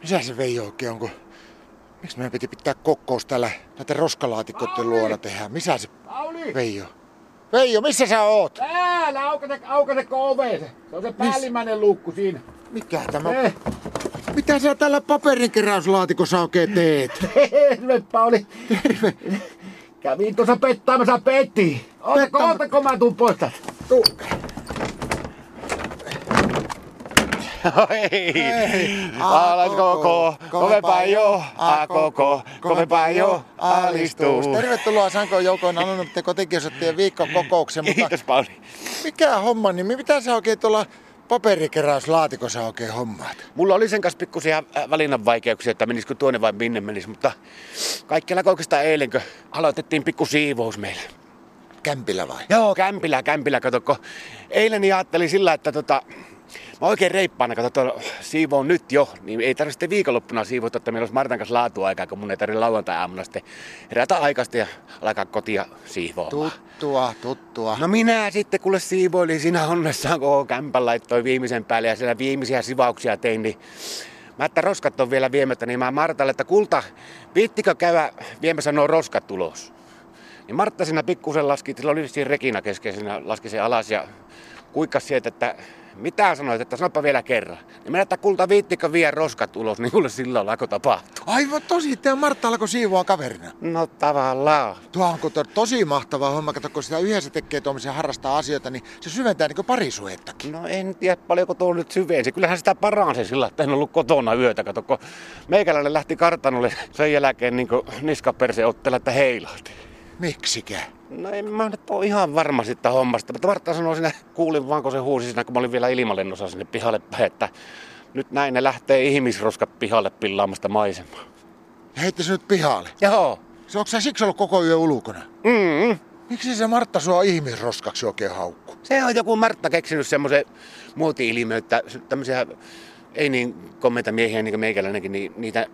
Missä se Veijo oikein on, kun... Miksi meidän piti pitää kokous täällä näiden roskalaatikoiden luona tehdä? Missä se Pauli! Veijo? Veijo, missä sä oot? Täällä, aukase, aukaseko ove se? On se päällimmäinen luukku siinä. Mikä tämä? Eh, Mitä sä tällä paperinkeräyslaatikossa oikein teet? terve Pauli. Terve. Kävin tuossa pettaamassa Peti. Ootako, Pettaam- ootako mä tuun pois tästä? Hei, alas koko, kovempaa jo, a koko, kovempaa jo, alistuu. Tervetuloa Sanko Joukoin Anonymitten kotikiusattujen viikon kokoukseen, mutta Kiitos Pauli. mikä homma nimi? Mitä sä oikein tuolla paperikeräyslaatikossa oikein hommaat? Mulla oli sen kanssa pikkusia äh, valinnan vaikeuksia, että menisikö tuonne vai minne menisi, mutta kaikki alkoi oikeastaan eilen, kun aloitettiin pikku siivous meillä. Kämpillä vai? Joo, kämpillä, kämpillä, kato, kun eilen niin ajattelin sillä, että tota, mä oikein reippaana, kato, tuo siivoon nyt jo, niin ei tarvitse sitten viikonloppuna siivota, että meillä olisi Martan kanssa laatuaikaa, kun mun ei tarvitse lauantai-aamuna sitten herätä aikaista ja alkaa kotia siivoamaan. Tuttua, tuttua. No minä sitten kuule siivoilin siinä onnessaan koko kämpän laittoi viimeisen päälle ja siellä viimeisiä sivauksia tein, niin Mä että roskat on vielä viemättä, niin mä Martalle, että kulta, viittikö käydä viemässä nuo roskat ulos? Niin Martta siinä pikkusen laski, sillä oli siinä Rekina kesken, siinä laski se alas ja kuikkas sieltä, että mitä sanoit, että sanoppa vielä kerran. Niin mä että kulta viittikö vie roskat ulos, niin kuule silloin alkoi tapahtua. Aivan tosi, että Martta alkoi siivoa kaverina. No tavallaan. Tuo on kun to- tosi mahtava homma, kato, kun sitä yhdessä tekee tuommoisia harrastaa asioita, niin se syventää niin parisuettakin. No en tiedä paljonko tuo nyt syvensi. Kyllähän sitä paransi sillä, että en ollut kotona yötä. Kato, kun meikäläinen lähti kartanolle sen jälkeen niin niskaperse ottella, että heilahti. Miksikä? No en mä nyt ole ihan varma siitä hommasta, mutta Martta sanoi siinä, kuulin vaan kun se huusi siinä, kun mä olin vielä ilmalennossa sinne pihalle päin, että nyt näin ne lähtee ihmisroskat pihalle pillaamasta maisemaa. Ja heitti se nyt pihalle. Joo. Se onko sä siksi ollut koko yö ulkona? Mm. Miksi se Martta sua ihmisroskaksi oikein haukku? Se on joku Martta keksinyt semmoisen muoti-ilmiö, että tämmöisiä ei niin komeita miehiä niin kuin meikäläinenkin, niin niitä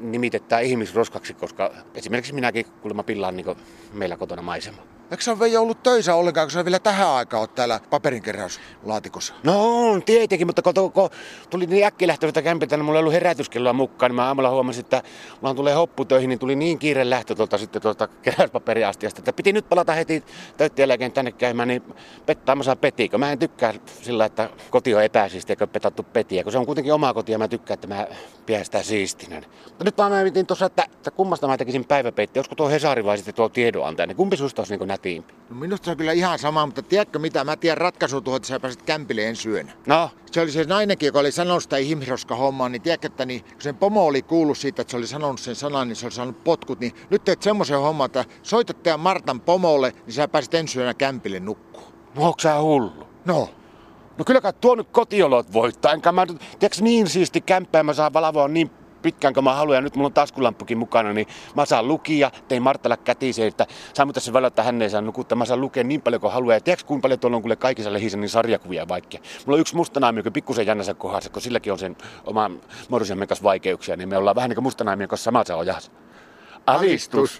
nimitetään ihmisroskaksi, koska esimerkiksi minäkin kuulemma pillaan niin meillä kotona maisema. Eikö se ole Veijo ollut töissä ollenkaan, kun sä vielä tähän aikaan oot täällä paperinkeräyslaatikossa? No on tietenkin, mutta kun, kun tuli niin äkkilähtöistä kämpiltä, niin mulla ei ollut herätyskelloa mukaan, niin mä aamulla huomasin, että mulla tulee hopputöihin, niin tuli niin kiire lähtö tuolta sitten tuolta keräyspaperiastiasta, että piti nyt palata heti täyttien tänne käymään, niin pettaamassa Peti, kun mä en tykkää sillä, että koti on epäsiisti eikä petattu Petiä, kun se on kuitenkin oma koti ja mä tykkään, että mä pidän sitä siistinä. Mutta nyt vaan mä mietin tuossa, että, että kummasta mä tekisin päiväpeitti, olisiko tuo Hesari vai sitten tuo tiedonantaja, niin kumpi susta olisi niin nätiimpi? No minusta se on kyllä ihan sama, mutta tiedätkö mitä? Mä tiedän ratkaisu tuohon, että sä pääset kämpille ensi yönä. No, Se oli se nainenkin, joka oli sanonut sitä ihmisroska hommaa, niin tiedätkö, että niin, kun sen pomo oli kuullut siitä, että se oli sanonut sen sanan, niin se oli saanut potkut, niin nyt teet semmoisen homman, että soitat teidän Martan pomolle, niin sä pääset ensi yönä kämpille nukkuu. no onko sä hullu? No, No kyllä kai tuo nyt kotiolot voittaa. Enkä mä tiedätkö niin siisti kämppää, mä saan valvoa niin pitkään kuin mä haluan. Ja nyt mulla on taskulamppukin mukana, niin mä saan lukia. Tein Martalle kätiseen, että saa mutta se välillä, että hän ei saa nukuttaa. Mä saan lukea niin paljon kuin haluaa. Ja tiedätkö kuinka paljon tuolla on kuule kaikissa lehissä niin sarjakuvia vaikka. Mulla on yksi mustanaimi, joka pikkusen jännässä kohdassa, kun silläkin on sen oma morsiamen kanssa vaikeuksia. Niin me ollaan vähän niin kuin mustanaimien kanssa samassa ojassa. Alistus.